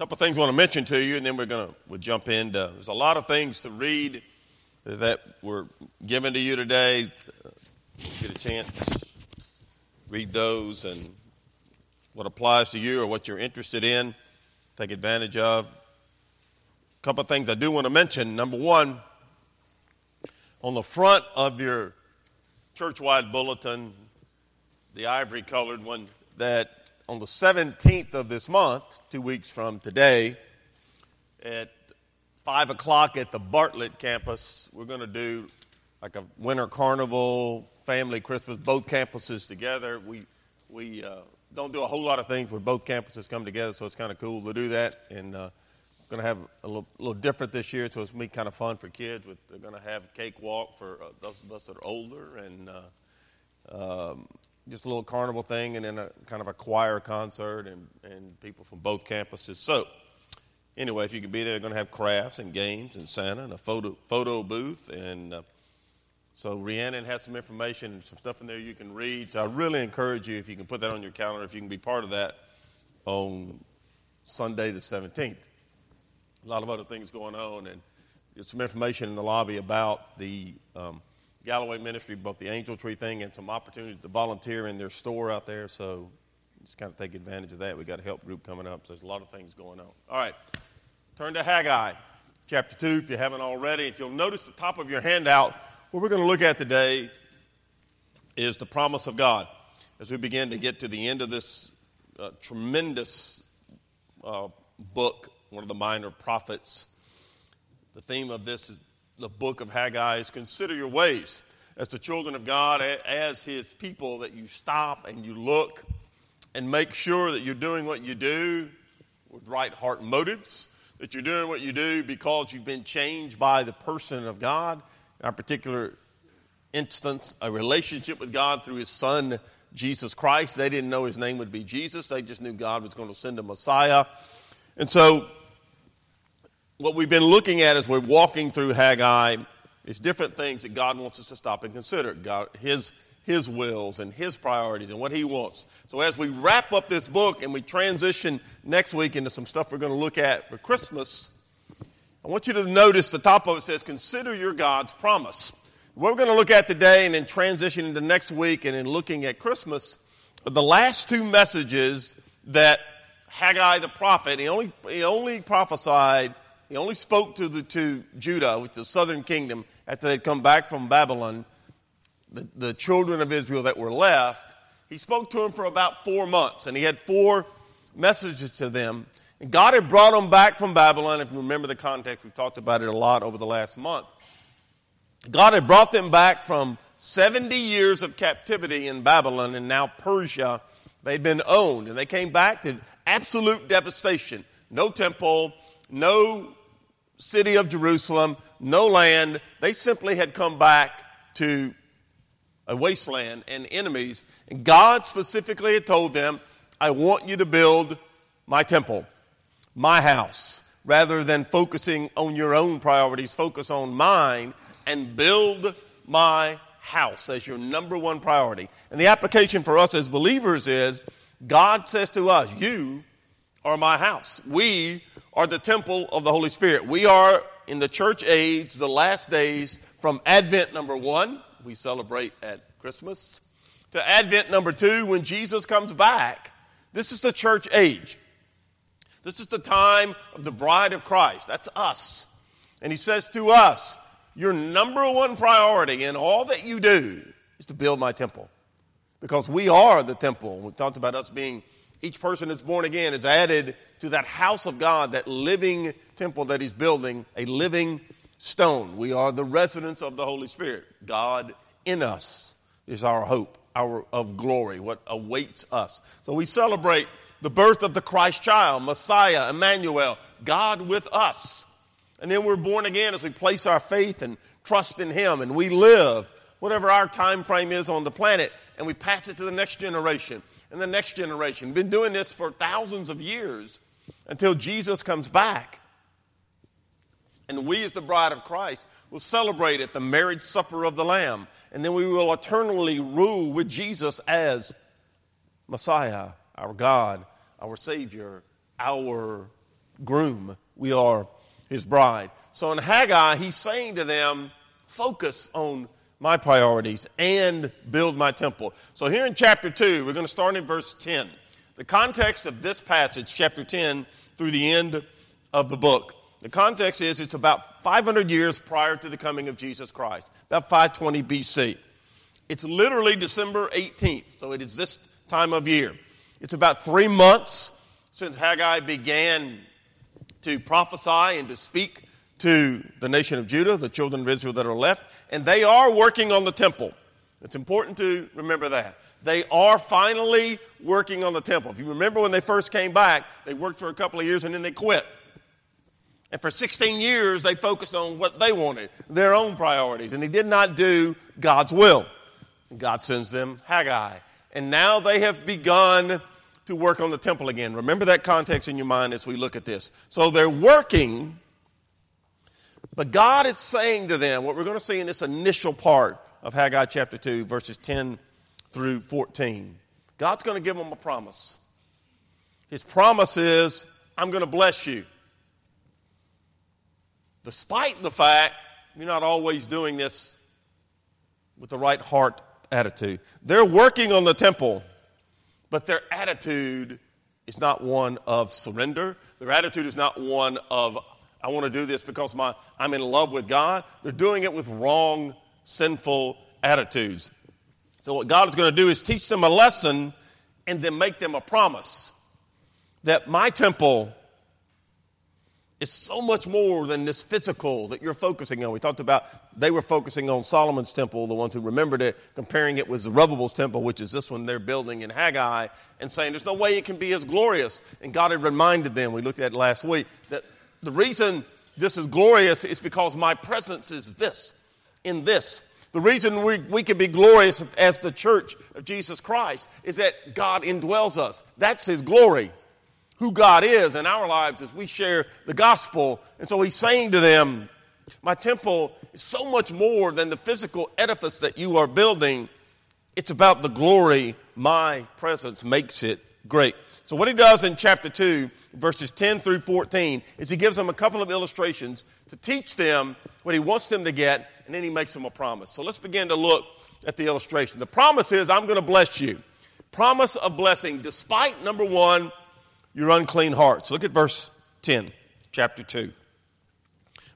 couple things I want to mention to you, and then we're going to we'll jump in. There's a lot of things to read that were given to you today. Get a chance, read those, and what applies to you or what you're interested in, take advantage of. A couple of things I do want to mention. Number one, on the front of your church-wide bulletin, the ivory colored one, that on the 17th of this month, two weeks from today, at 5 o'clock at the Bartlett campus, we're going to do like a winter carnival, family Christmas, both campuses together. We, we uh, don't do a whole lot of things where both campuses come together, so it's kind of cool to do that. And uh, going to have a little, little, different this year, so it's going to be kind of fun for kids. With, they're going to have a cake walk for uh, those of us that are older, and uh, um, just a little carnival thing, and then a kind of a choir concert, and, and people from both campuses. So, anyway, if you can be there, they're going to have crafts and games and Santa and a photo photo booth, and uh, so Rhiannon has some information and some stuff in there you can read. So I really encourage you if you can put that on your calendar, if you can be part of that on Sunday the 17th. A lot of other things going on, and there's some information in the lobby about the um, Galloway Ministry, both the Angel Tree thing and some opportunities to volunteer in their store out there. So just kind of take advantage of that. We got a help group coming up. So there's a lot of things going on. All right, turn to Haggai, chapter two, if you haven't already. If you'll notice the top of your handout, what we're going to look at today is the promise of God. As we begin to get to the end of this uh, tremendous uh, book, one of the minor prophets, the theme of this is the book of Haggai is consider your ways as the children of God, as his people, that you stop and you look and make sure that you're doing what you do with right heart motives, that you're doing what you do because you've been changed by the person of God. In our particular instance, a relationship with God through his son, Jesus Christ. They didn't know his name would be Jesus, they just knew God was going to send a Messiah. And so what we've been looking at as we're walking through Haggai is different things that God wants us to stop and consider. God, His, His wills and His priorities and what He wants. So as we wrap up this book and we transition next week into some stuff we're going to look at for Christmas, I want you to notice the top of it says, consider your God's promise. What we're going to look at today and then transition into next week and in looking at Christmas the last two messages that Haggai the prophet, he only, he only prophesied he only spoke to the to Judah, which is the southern kingdom, after they'd come back from Babylon, the, the children of Israel that were left. He spoke to them for about four months, and he had four messages to them. And God had brought them back from Babylon. If you remember the context, we've talked about it a lot over the last month. God had brought them back from 70 years of captivity in Babylon and now Persia. They'd been owned, and they came back to absolute devastation. No temple, no city of Jerusalem, no land. They simply had come back to a wasteland and enemies. And God specifically had told them, I want you to build my temple, my house, rather than focusing on your own priorities, focus on mine and build my house as your number one priority. And the application for us as believers is God says to us, You are my house. We are the temple of the Holy Spirit. We are in the church age, the last days from Advent number one, we celebrate at Christmas, to Advent number two, when Jesus comes back. This is the church age. This is the time of the bride of Christ. That's us. And he says to us, Your number one priority in all that you do is to build my temple. Because we are the temple. We talked about us being each person that's born again is added to that house of God, that living temple that he's building, a living stone. We are the residence of the Holy Spirit. God in us is our hope, our of glory, what awaits us. So we celebrate the birth of the Christ child, Messiah, Emmanuel, God with us. And then we're born again as we place our faith and trust in him and we live whatever our time frame is on the planet and we pass it to the next generation and the next generation. Been doing this for thousands of years until Jesus comes back. And we, as the bride of Christ, will celebrate at the marriage supper of the Lamb. And then we will eternally rule with Jesus as Messiah, our God, our Savior, our groom. We are his bride. So in Haggai, he's saying to them, focus on my priorities and build my temple. So here in chapter 2, we're going to start in verse 10. The context of this passage, chapter 10, through the end of the book. The context is it's about 500 years prior to the coming of Jesus Christ, about 520 BC. It's literally December 18th, so it is this time of year. It's about three months since Haggai began to prophesy and to speak to the nation of Judah, the children of Israel that are left, and they are working on the temple. It's important to remember that. They are finally working on the temple. If you remember when they first came back, they worked for a couple of years and then they quit. And for 16 years, they focused on what they wanted, their own priorities, and they did not do God's will. God sends them Haggai. And now they have begun to work on the temple again. Remember that context in your mind as we look at this. So they're working but God is saying to them, what we're going to see in this initial part of Haggai chapter 2, verses 10 through 14, God's going to give them a promise. His promise is, I'm going to bless you. Despite the fact you're not always doing this with the right heart attitude. They're working on the temple, but their attitude is not one of surrender. Their attitude is not one of I want to do this because my, I'm in love with God. They're doing it with wrong, sinful attitudes. So, what God is going to do is teach them a lesson and then make them a promise that my temple is so much more than this physical that you're focusing on. We talked about they were focusing on Solomon's temple, the ones who remembered it, comparing it with Zerubbabel's temple, which is this one they're building in Haggai, and saying there's no way it can be as glorious. And God had reminded them, we looked at it last week, that the reason this is glorious is because my presence is this, in this. The reason we, we can be glorious as the church of Jesus Christ is that God indwells us. That's His glory. Who God is in our lives as we share the gospel. And so He's saying to them, My temple is so much more than the physical edifice that you are building. It's about the glory my presence makes it great. So, what he does in chapter 2, verses 10 through 14, is he gives them a couple of illustrations to teach them what he wants them to get, and then he makes them a promise. So, let's begin to look at the illustration. The promise is, I'm going to bless you. Promise of blessing, despite, number one, your unclean hearts. Look at verse 10, chapter 2.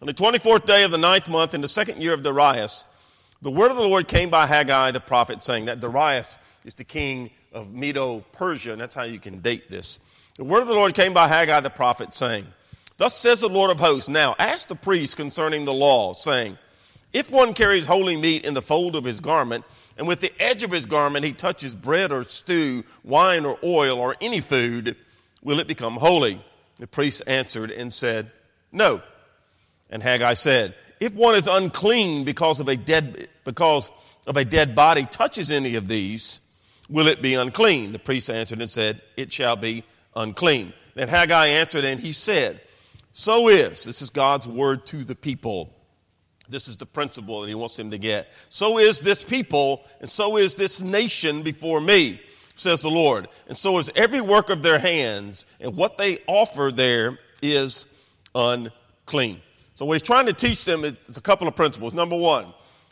On the 24th day of the ninth month, in the second year of Darius, the word of the Lord came by Haggai the prophet, saying that Darius is the king of Medo Persia, and that's how you can date this. The word of the Lord came by Haggai the prophet, saying, Thus says the Lord of hosts, Now ask the priest concerning the law, saying, If one carries holy meat in the fold of his garment, and with the edge of his garment he touches bread or stew, wine or oil, or any food, will it become holy? The priest answered and said, No. And Haggai said, If one is unclean because of a dead, because of a dead body touches any of these, will it be unclean? The priest answered and said, It shall be unclean. Then Haggai answered and he said, So is, this is God's word to the people. This is the principle that he wants them to get. So is this people, and so is this nation before me, says the Lord. And so is every work of their hands, and what they offer there is unclean. So what he's trying to teach them is a couple of principles. Number one,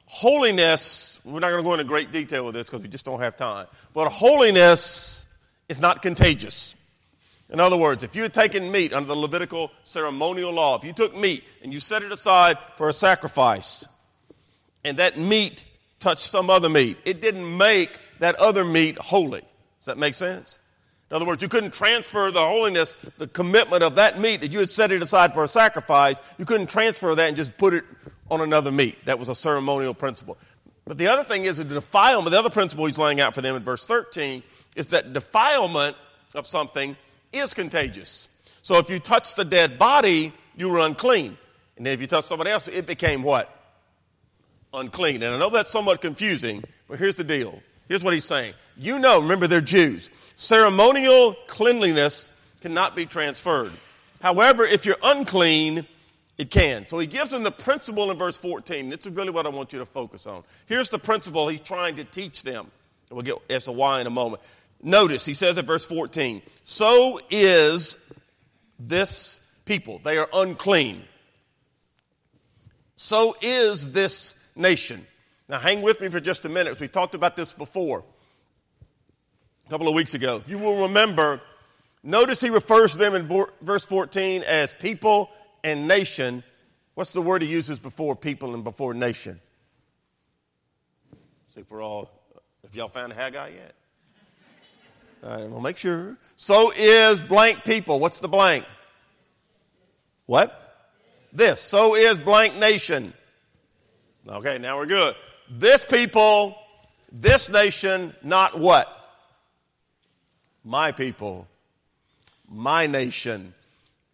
holiness, we're not going to go into great detail with this because we just don't have time, but holiness is not contagious. In other words, if you had taken meat under the Levitical ceremonial law, if you took meat and you set it aside for a sacrifice, and that meat touched some other meat, it didn't make that other meat holy. Does that make sense? In other words, you couldn't transfer the holiness, the commitment of that meat that you had set it aside for a sacrifice, you couldn't transfer that and just put it on another meat. That was a ceremonial principle. But the other thing is the defilement, the other principle he's laying out for them in verse 13 is that defilement of something is contagious. So if you touch the dead body, you were unclean. And then if you touch somebody else, it became what? Unclean. And I know that's somewhat confusing, but here's the deal. Here's what he's saying. You know, remember they're Jews. Ceremonial cleanliness cannot be transferred. However, if you're unclean, it can. So he gives them the principle in verse 14. This is really what I want you to focus on. Here's the principle he's trying to teach them. We'll get as to why in a moment. Notice, he says at verse 14, so is this people. They are unclean. So is this nation. Now, hang with me for just a minute. We talked about this before, a couple of weeks ago. You will remember, notice he refers to them in verse 14 as people and nation. What's the word he uses before people and before nation? See if we're all, if y'all found Haggai yet? All right, we'll make sure. So is blank people. What's the blank? What? This. So is blank nation. Okay, now we're good. This people, this nation, not what? My people, my nation.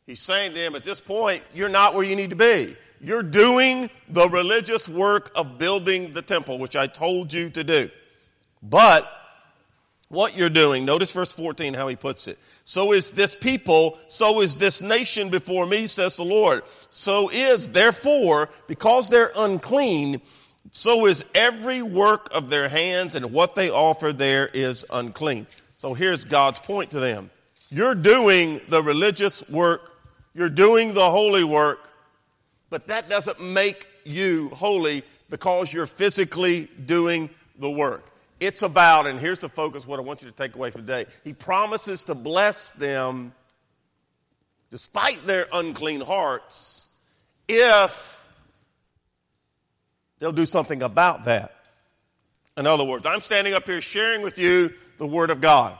He's saying to him, at this point, you're not where you need to be. You're doing the religious work of building the temple, which I told you to do. But what you're doing, notice verse 14 how he puts it. So is this people, so is this nation before me, says the Lord. So is, therefore, because they're unclean, so is every work of their hands and what they offer there is unclean. So here's God's point to them. You're doing the religious work. You're doing the holy work, but that doesn't make you holy because you're physically doing the work. It's about, and here's the focus, what I want you to take away from today. He promises to bless them despite their unclean hearts if they'll do something about that. In other words, I'm standing up here sharing with you the Word of God,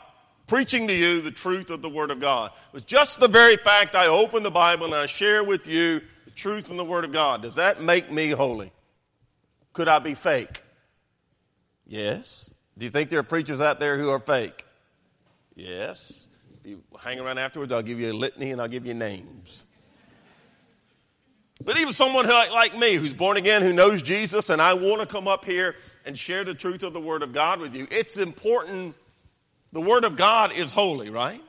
preaching to you the truth of the Word of God. With just the very fact I open the Bible and I share with you the truth from the Word of God, does that make me holy? Could I be fake? Yes. Do you think there are preachers out there who are fake? Yes. If you hang around afterwards, I'll give you a litany and I'll give you names. But even someone like me who's born again, who knows Jesus, and I want to come up here and share the truth of the Word of God with you, it's important. The Word of God is holy, right?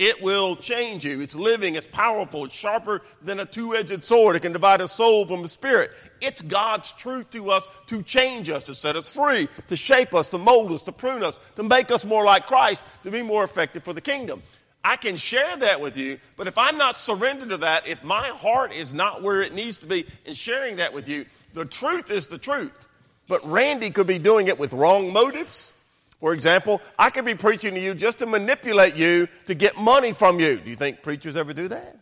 It will change you. It's living, it's powerful, it's sharper than a two edged sword. It can divide a soul from a spirit. It's God's truth to us to change us, to set us free, to shape us, to mold us, to prune us, to make us more like Christ, to be more effective for the kingdom. I can share that with you, but if I'm not surrendered to that, if my heart is not where it needs to be in sharing that with you, the truth is the truth. But Randy could be doing it with wrong motives. For example, I could be preaching to you just to manipulate you to get money from you. Do you think preachers ever do that?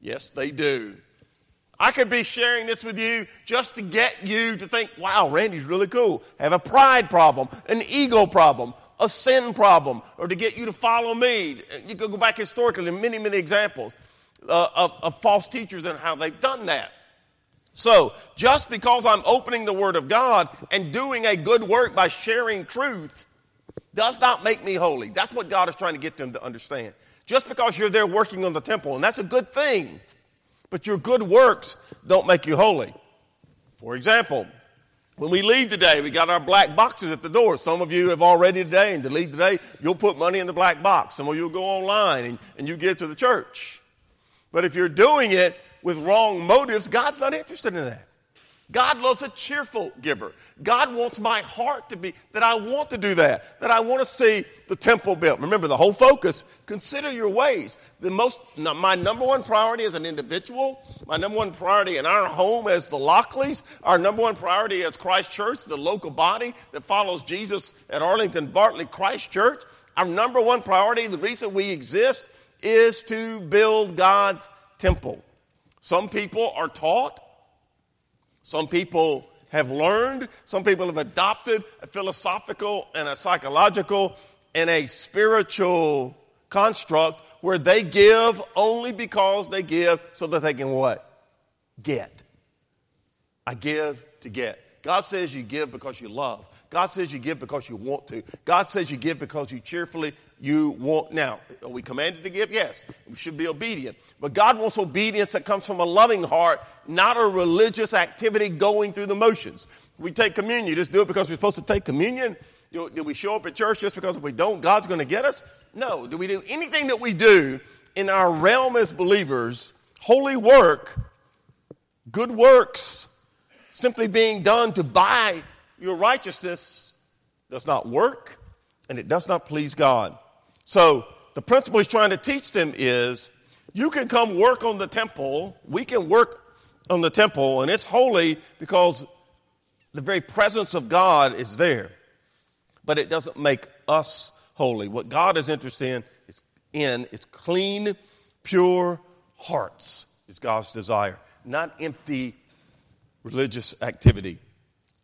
Yes, they do. I could be sharing this with you just to get you to think, wow, Randy's really cool. Have a pride problem, an ego problem, a sin problem or to get you to follow me. You could go back historically many, many examples uh, of, of false teachers and how they've done that. So, just because I'm opening the Word of God and doing a good work by sharing truth does not make me holy. That's what God is trying to get them to understand. Just because you're there working on the temple, and that's a good thing, but your good works don't make you holy. For example, when we leave today, we got our black boxes at the door. Some of you have already today, and to leave today, you'll put money in the black box. Some of you will go online and, and you give to the church. But if you're doing it with wrong motives, God's not interested in that. God loves a cheerful giver. God wants my heart to be that I want to do that, that I want to see the temple built. Remember the whole focus, consider your ways. The most my number one priority as an individual, my number one priority in our home as the Lockleys, our number one priority as Christ Church, the local body that follows Jesus at Arlington Bartlett Christ Church. Our number one priority, the reason we exist is to build God's temple. Some people are taught some people have learned, some people have adopted a philosophical and a psychological and a spiritual construct where they give only because they give so that they can what? Get. I give to get. God says you give because you love. God says you give because you want to. God says you give because you cheerfully you want. Now, are we commanded to give? Yes. We should be obedient. But God wants obedience that comes from a loving heart, not a religious activity going through the motions. We take communion. You just do it because we're supposed to take communion. Do, do we show up at church just because if we don't, God's going to get us? No. Do we do anything that we do in our realm as believers, holy work, good works, simply being done to buy your righteousness does not work and it does not please God. So the principle he's trying to teach them is You can come work on the temple. We can work on the temple, and it's holy because the very presence of God is there. But it doesn't make us holy. What God is interested in is in is clean, pure hearts is God's desire, not empty religious activity.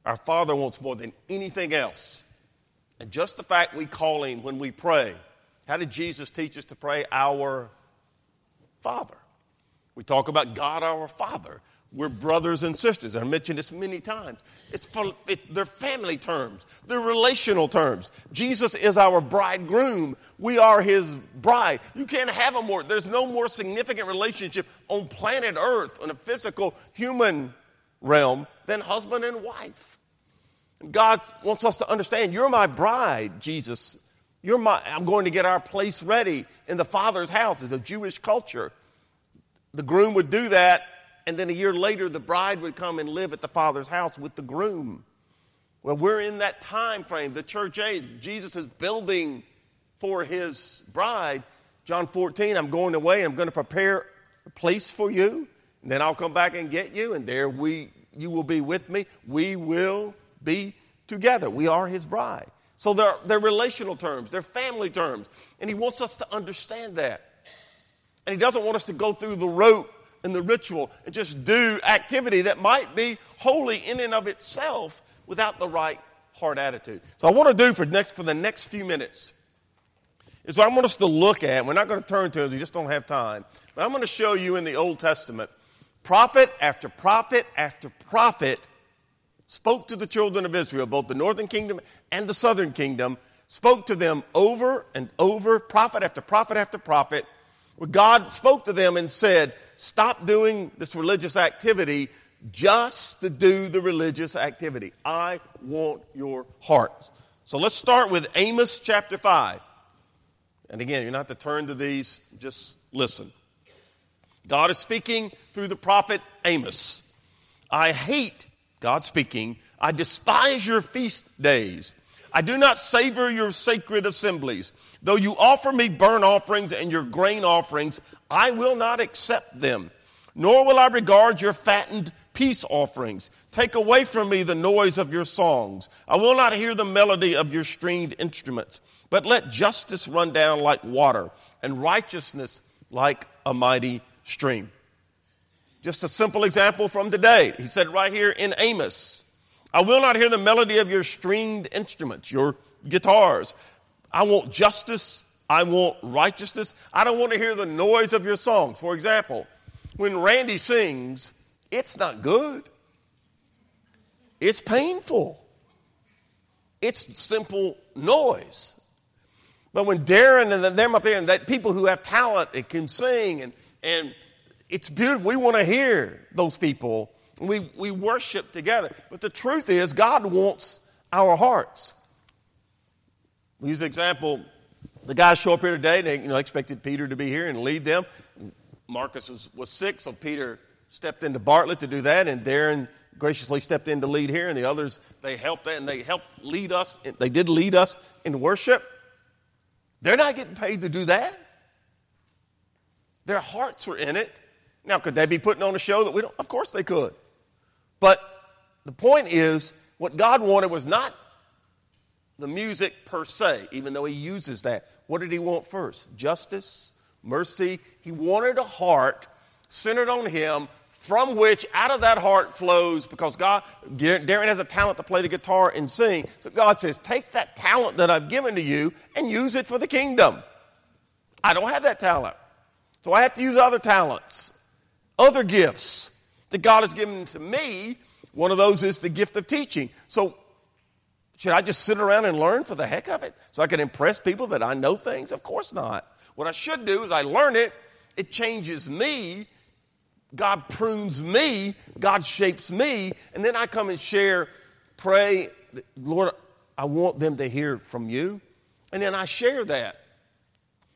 Our Father wants more than anything else. And just the fact we call Him when we pray. How did Jesus teach us to pray? Our Father. We talk about God our Father. We're brothers and sisters. I mentioned this many times. It's for, it, they're family terms. They're relational terms. Jesus is our bridegroom. We are his bride. You can't have a more, there's no more significant relationship on planet earth, on a physical human realm, than husband and wife. God wants us to understand, you're my bride, Jesus. You're my, I'm going to get our place ready in the Father's house. It's a Jewish culture. The groom would do that, and then a year later, the bride would come and live at the Father's house with the groom. Well, we're in that time frame, the church age. Jesus is building for his bride. John 14, I'm going away, I'm going to prepare a place for you, and then I'll come back and get you, and there we you will be with me. We will be together. We are his bride. So they're, they're relational terms, they're family terms. And he wants us to understand that. And he doesn't want us to go through the rote and the ritual and just do activity that might be holy in and of itself without the right heart attitude. So I want to do for next for the next few minutes is what I want us to look at. We're not going to turn to it, we just don't have time. But I'm going to show you in the Old Testament prophet after prophet after prophet spoke to the children of Israel, both the northern kingdom and the southern kingdom, spoke to them over and over, prophet after prophet after prophet, God spoke to them and said, Stop doing this religious activity just to do the religious activity. I want your heart. So let's start with Amos chapter 5. And again, you're not to turn to these, just listen. God is speaking through the prophet Amos. I hate God speaking, I despise your feast days. I do not savor your sacred assemblies. Though you offer me burnt offerings and your grain offerings, I will not accept them, nor will I regard your fattened peace offerings. Take away from me the noise of your songs. I will not hear the melody of your stringed instruments, but let justice run down like water and righteousness like a mighty stream. Just a simple example from today. He said right here in Amos, I will not hear the melody of your stringed instruments, your guitars. I want justice. I want righteousness. I don't want to hear the noise of your songs. For example, when Randy sings, it's not good. It's painful. It's simple noise. But when Darren and them up there, and that people who have talent and can sing and, and it's beautiful. We want to hear those people. We, we worship together. But the truth is, God wants our hearts. We use the example, the guys show up here today, they you know, expected Peter to be here and lead them. Marcus was, was sick, so Peter stepped into Bartlett to do that, and Darren graciously stepped in to lead here, and the others, they helped that, and they helped lead us. They did lead us in worship. They're not getting paid to do that. Their hearts were in it. Now, could they be putting on a show that we don't? Of course they could. But the point is, what God wanted was not the music per se, even though He uses that. What did He want first? Justice, mercy. He wanted a heart centered on Him from which out of that heart flows because God, Darren has a talent to play the guitar and sing. So God says, take that talent that I've given to you and use it for the kingdom. I don't have that talent. So I have to use other talents other gifts that God has given to me. One of those is the gift of teaching. So, should I just sit around and learn for the heck of it so I can impress people that I know things? Of course not. What I should do is I learn it, it changes me, God prunes me, God shapes me, and then I come and share, pray, Lord, I want them to hear from you. And then I share that.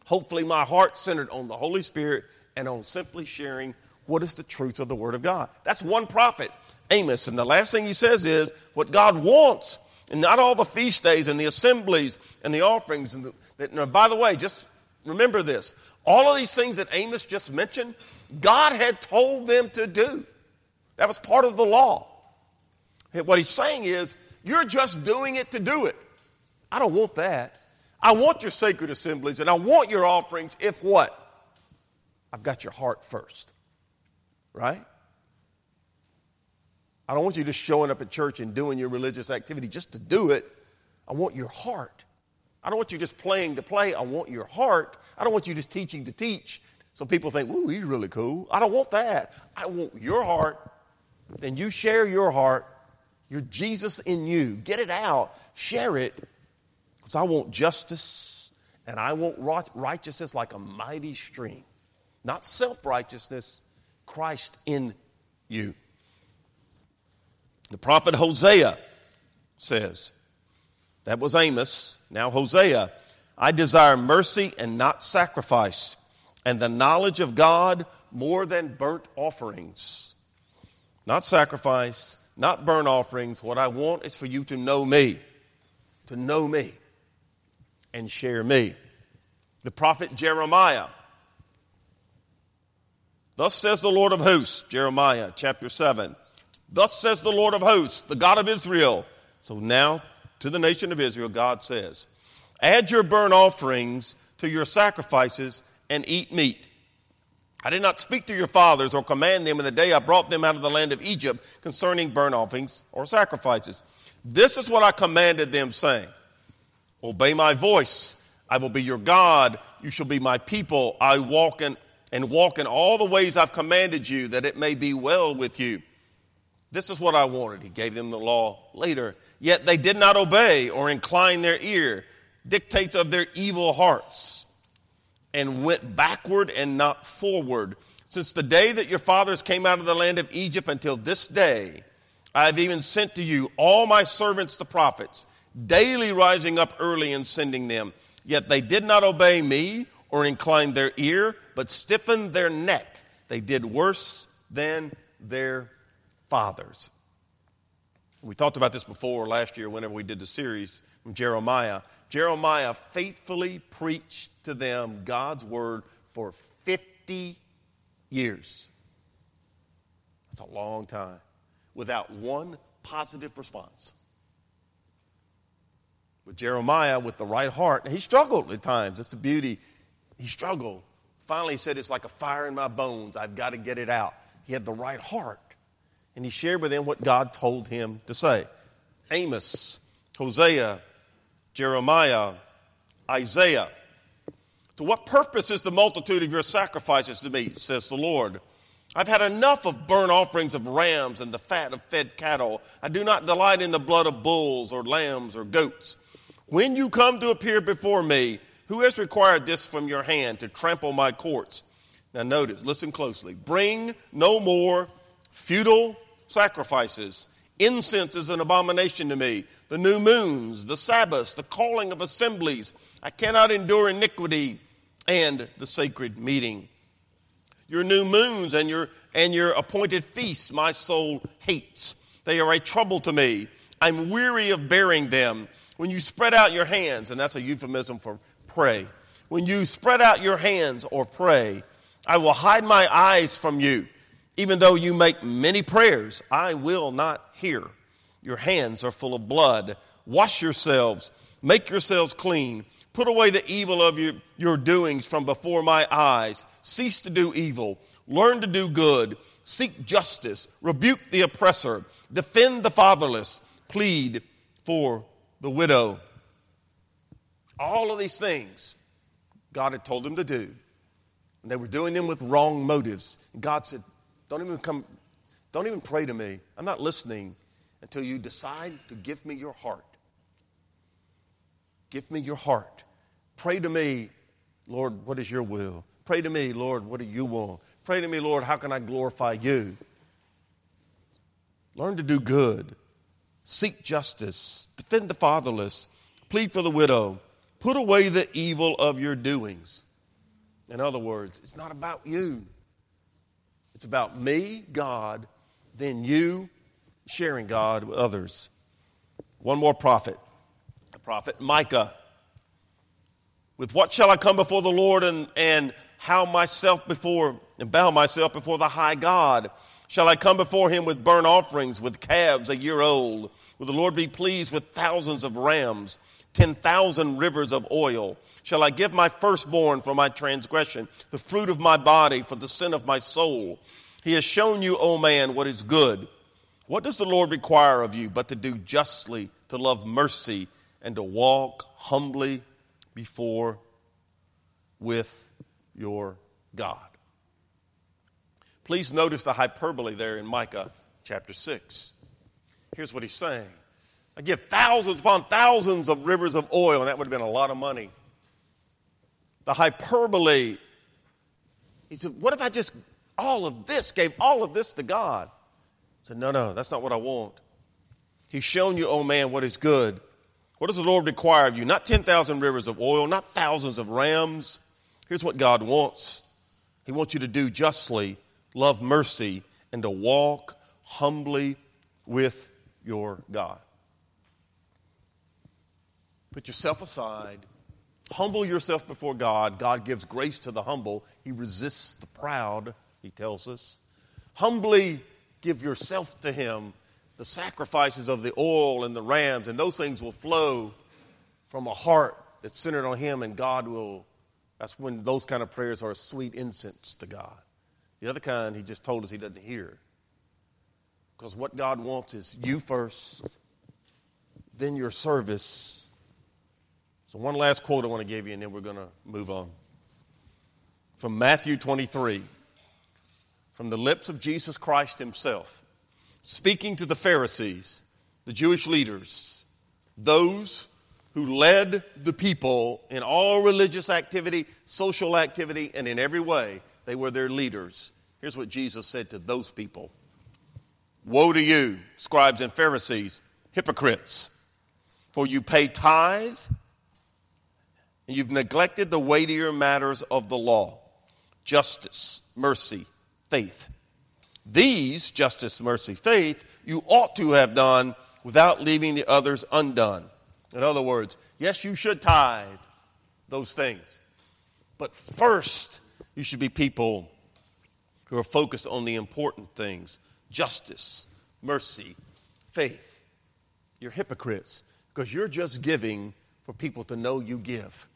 Hopefully, my heart centered on the Holy Spirit and on simply sharing what is the truth of the Word of God. That's one prophet, Amos. And the last thing he says is what God wants, and not all the feast days and the assemblies and the offerings. And, the, that, by the way, just remember this. All of these things that Amos just mentioned, God had told them to do. That was part of the law. What he's saying is, you're just doing it to do it. I don't want that. I want your sacred assemblies and I want your offerings if what? I've got your heart first. Right? I don't want you just showing up at church and doing your religious activity just to do it. I want your heart. I don't want you just playing to play. I want your heart. I don't want you just teaching to teach. So people think, ooh, he's really cool. I don't want that. I want your heart. Then you share your heart, your Jesus in you. Get it out. Share it. I want justice and I want righteousness like a mighty stream. Not self righteousness, Christ in you. The prophet Hosea says, that was Amos, now Hosea, I desire mercy and not sacrifice, and the knowledge of God more than burnt offerings. Not sacrifice, not burnt offerings. What I want is for you to know me, to know me, and share me. The prophet Jeremiah. Thus says the Lord of hosts, Jeremiah chapter 7. Thus says the Lord of hosts, the God of Israel. So now to the nation of Israel, God says, Add your burnt offerings to your sacrifices and eat meat. I did not speak to your fathers or command them in the day I brought them out of the land of Egypt concerning burnt offerings or sacrifices. This is what I commanded them, saying, Obey my voice. I will be your God. You shall be my people. I walk in and walk in all the ways I've commanded you, that it may be well with you. This is what I wanted. He gave them the law later. Yet they did not obey or incline their ear, dictates of their evil hearts, and went backward and not forward. Since the day that your fathers came out of the land of Egypt until this day, I have even sent to you all my servants the prophets, daily rising up early and sending them. Yet they did not obey me or incline their ear, but stiffened their neck. They did worse than their fathers. We talked about this before last year whenever we did the series from Jeremiah. Jeremiah faithfully preached to them God's word for 50 years. That's a long time without one positive response. With Jeremiah, with the right heart, he struggled at times. That's the beauty. He struggled. Finally, he said, It's like a fire in my bones. I've got to get it out. He had the right heart and he shared with them what God told him to say. Amos, Hosea, Jeremiah, Isaiah. To what purpose is the multitude of your sacrifices to me, says the Lord? I've had enough of burnt offerings of rams and the fat of fed cattle. I do not delight in the blood of bulls or lambs or goats. When you come to appear before me, who has required this from your hand to trample my courts? Now notice, listen closely. Bring no more futile sacrifices. Incense is an abomination to me. The new moons, the Sabbaths, the calling of assemblies. I cannot endure iniquity and the sacred meeting. Your new moons and your, and your appointed feasts, my soul hates. They are a trouble to me. I'm weary of bearing them. When you spread out your hands, and that's a euphemism for pray. When you spread out your hands or pray, I will hide my eyes from you. Even though you make many prayers, I will not hear. Your hands are full of blood. Wash yourselves. Make yourselves clean. Put away the evil of your, your doings from before my eyes. Cease to do evil. Learn to do good. Seek justice. Rebuke the oppressor. Defend the fatherless. Plead for the widow. All of these things God had told them to do. And they were doing them with wrong motives. And God said, don't even come, don't even pray to me. I'm not listening until you decide to give me your heart. Give me your heart. Pray to me, Lord, what is your will? Pray to me, Lord, what do you want? Pray to me, Lord, how can I glorify you? Learn to do good. Seek justice. Defend the fatherless. Plead for the widow. Put away the evil of your doings. In other words, it's not about you. It's about me, God, then you sharing God with others. One more prophet, the prophet Micah. With what shall I come before the Lord and, and how myself before and bow myself before the high God? Shall I come before him with burnt offerings, with calves a year old? Will the Lord be pleased with thousands of rams, ten thousand rivers of oil? Shall I give my firstborn for my transgression, the fruit of my body for the sin of my soul? He has shown you, O man, what is good. What does the Lord require of you but to do justly, to love mercy, and to walk humbly before with your God? Please notice the hyperbole there in Micah chapter 6. Here's what he's saying I give thousands upon thousands of rivers of oil, and that would have been a lot of money. The hyperbole, he said, What if I just all of this, gave all of this to God? I said, No, no, that's not what I want. He's shown you, oh man, what is good. What does the Lord require of you? Not 10,000 rivers of oil, not thousands of rams. Here's what God wants He wants you to do justly, love mercy, and to walk humbly with your God. Put yourself aside. Humble yourself before God. God gives grace to the humble. He resists the proud, he tells us. Humbly give yourself to Him. The sacrifices of the oil and the rams, and those things will flow from a heart that's centered on Him, and God will. That's when those kind of prayers are a sweet incense to God. The other kind, He just told us He doesn't hear. Because what God wants is you first, then your service. So, one last quote I want to give you, and then we're going to move on. From Matthew 23, from the lips of Jesus Christ Himself, speaking to the Pharisees, the Jewish leaders, those who led the people in all religious activity, social activity, and in every way. They were their leaders. Here's what Jesus said to those people Woe to you, scribes and Pharisees, hypocrites, for you pay tithes and you've neglected the weightier matters of the law justice, mercy, faith. These, justice, mercy, faith, you ought to have done without leaving the others undone. In other words, yes, you should tithe those things. But first, you should be people who are focused on the important things justice, mercy, faith. You're hypocrites because you're just giving for people to know you give.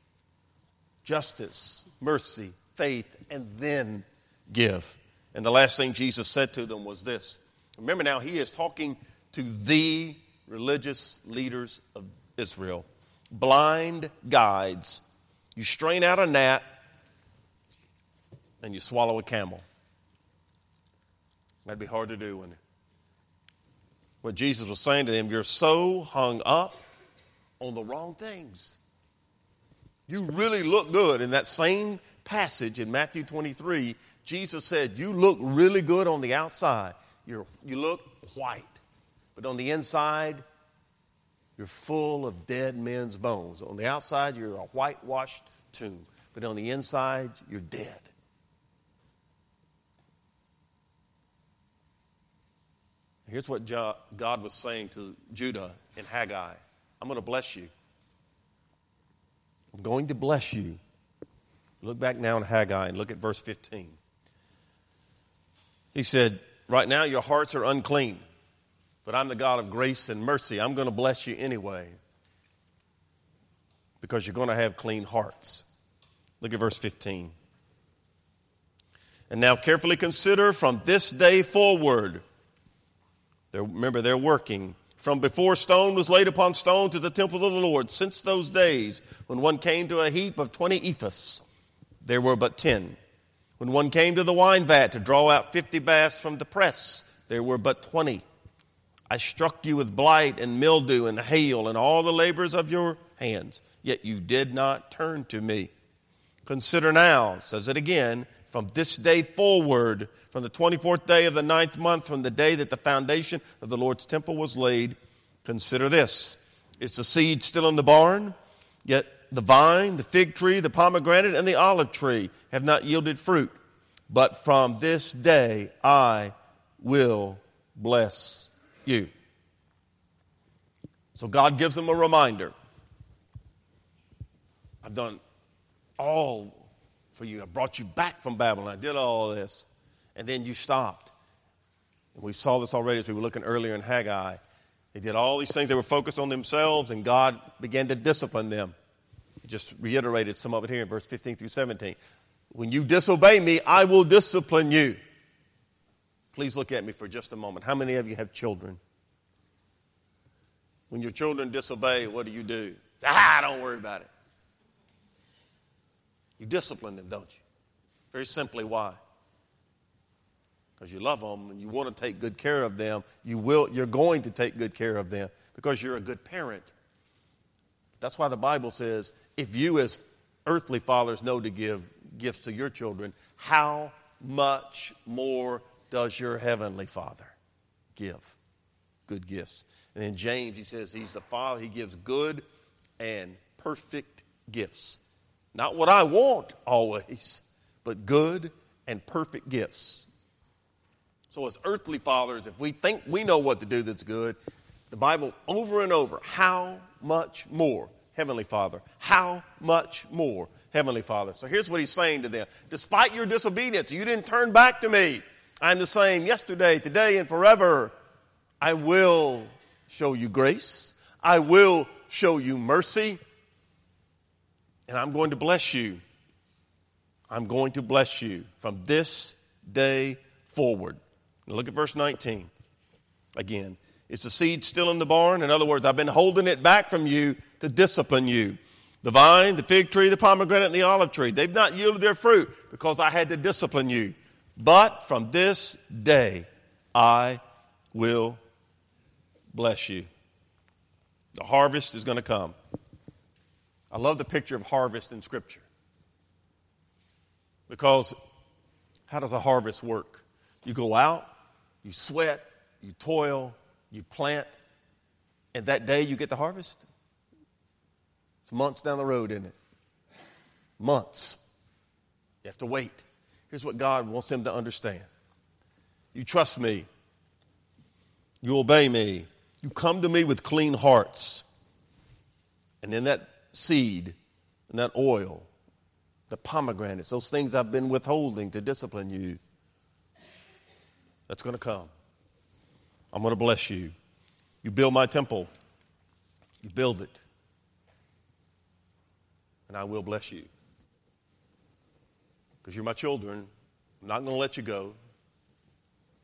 Justice, mercy, faith, and then give. And the last thing Jesus said to them was this. Remember now, he is talking to the religious leaders of Israel, blind guides. You strain out a gnat and you swallow a camel. That'd be hard to do, wouldn't? What Jesus was saying to them, you're so hung up on the wrong things. You really look good. In that same passage in Matthew 23, Jesus said, You look really good on the outside. You're, you look white. But on the inside, you're full of dead men's bones. On the outside, you're a whitewashed tomb. But on the inside, you're dead. Here's what God was saying to Judah in Haggai I'm going to bless you. I'm going to bless you. Look back now in Haggai and look at verse 15. He said, Right now your hearts are unclean, but I'm the God of grace and mercy. I'm going to bless you anyway because you're going to have clean hearts. Look at verse 15. And now carefully consider from this day forward they're, remember, they're working. From before stone was laid upon stone to the temple of the Lord, since those days when one came to a heap of 20 ephahs, there were but 10. When one came to the wine vat to draw out 50 baths from the press, there were but 20. I struck you with blight and mildew and hail and all the labors of your hands, yet you did not turn to me. Consider now, says it again, from this day forward, from the 24th day of the ninth month, from the day that the foundation of the Lord's temple was laid, consider this. Is the seed still in the barn? Yet the vine, the fig tree, the pomegranate, and the olive tree have not yielded fruit. But from this day I will bless you. So God gives them a reminder. I've done all for you. I brought you back from Babylon. I did all this. And then you stopped. And we saw this already as we were looking earlier in Haggai. They did all these things. They were focused on themselves, and God began to discipline them. He just reiterated some of it here in verse 15 through 17. When you disobey me, I will discipline you. Please look at me for just a moment. How many of you have children? When your children disobey, what do you do? Say, ah, don't worry about it. You discipline them, don't you? Very simply, why? Because you love them and you want to take good care of them. You will, you're going to take good care of them because you're a good parent. That's why the Bible says, if you as earthly fathers know to give gifts to your children, how much more does your heavenly Father give good gifts? And in James, he says he's the Father, he gives good and perfect gifts. Not what I want always, but good and perfect gifts. So, as earthly fathers, if we think we know what to do that's good, the Bible over and over, how much more, Heavenly Father? How much more, Heavenly Father? So, here's what he's saying to them Despite your disobedience, you didn't turn back to me. I'm the same yesterday, today, and forever. I will show you grace. I will show you mercy. And I'm going to bless you. I'm going to bless you from this day forward. Now look at verse 19 again. Is the seed still in the barn? In other words, I've been holding it back from you to discipline you. The vine, the fig tree, the pomegranate, and the olive tree, they've not yielded their fruit because I had to discipline you. But from this day, I will bless you. The harvest is going to come. I love the picture of harvest in Scripture. Because how does a harvest work? You go out, you sweat, you toil, you plant, and that day you get the harvest? It's months down the road, isn't it? Months. You have to wait. Here's what God wants them to understand you trust me, you obey me, you come to me with clean hearts. And in that seed and that oil, the pomegranates, those things I've been withholding to discipline you, that's going to come. I'm going to bless you. You build my temple, you build it, and I will bless you. Because you're my children. I'm not going to let you go,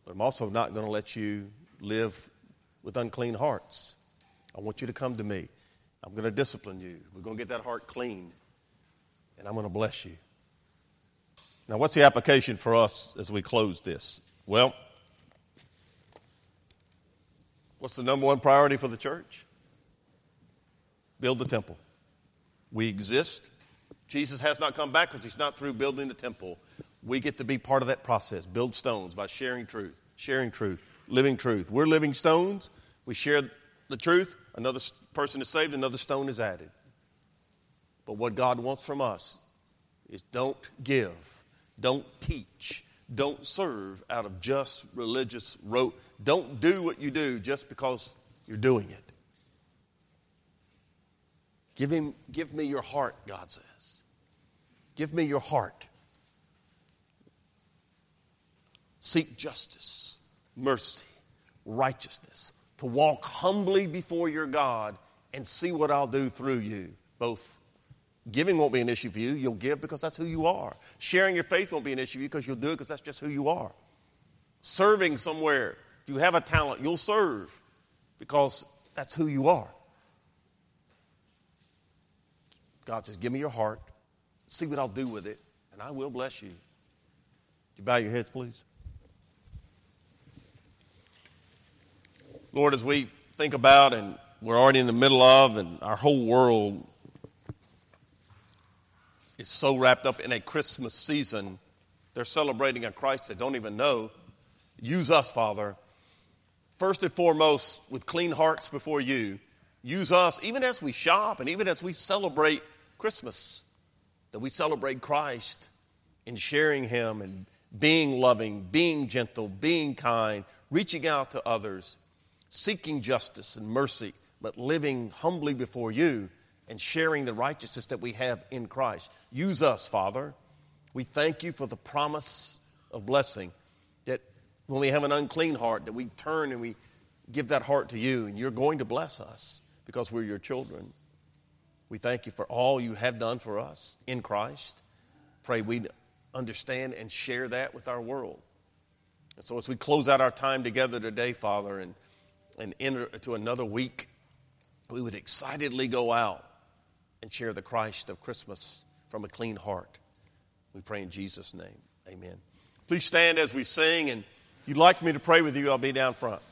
but I'm also not going to let you live with unclean hearts. I want you to come to me. I'm going to discipline you. We're going to get that heart clean, and I'm going to bless you. Now, what's the application for us as we close this? Well, what's the number one priority for the church? Build the temple. We exist. Jesus has not come back because he's not through building the temple. We get to be part of that process. Build stones by sharing truth, sharing truth, living truth. We're living stones. We share the truth. Another person is saved, another stone is added. But what God wants from us is don't give, don't teach, don't serve out of just religious rote. Don't do what you do just because you're doing it. Give, him, give me your heart, God says. Give me your heart. Seek justice, mercy, righteousness, to walk humbly before your God and see what I'll do through you. Both giving won't be an issue for you. You'll give because that's who you are. Sharing your faith won't be an issue for you because you'll do it because that's just who you are. Serving somewhere, you have a talent, you'll serve because that's who you are. God, just give me your heart, see what I'll do with it, and I will bless you. you bow your heads, please? Lord, as we think about and we're already in the middle of, and our whole world is so wrapped up in a Christmas season, they're celebrating a Christ they don't even know. Use us, Father, first and foremost, with clean hearts before you. Use us even as we shop and even as we celebrate Christmas, that we celebrate Christ in sharing Him and being loving, being gentle, being kind, reaching out to others seeking justice and mercy, but living humbly before you and sharing the righteousness that we have in Christ. Use us, Father. We thank you for the promise of blessing that when we have an unclean heart, that we turn and we give that heart to you, and you're going to bless us because we're your children. We thank you for all you have done for us in Christ. Pray we understand and share that with our world. And so as we close out our time together today, Father, and, and enter to another week, we would excitedly go out and share the Christ of Christmas from a clean heart. We pray in Jesus' name. Amen. Please stand as we sing, and if you'd like me to pray with you, I'll be down front.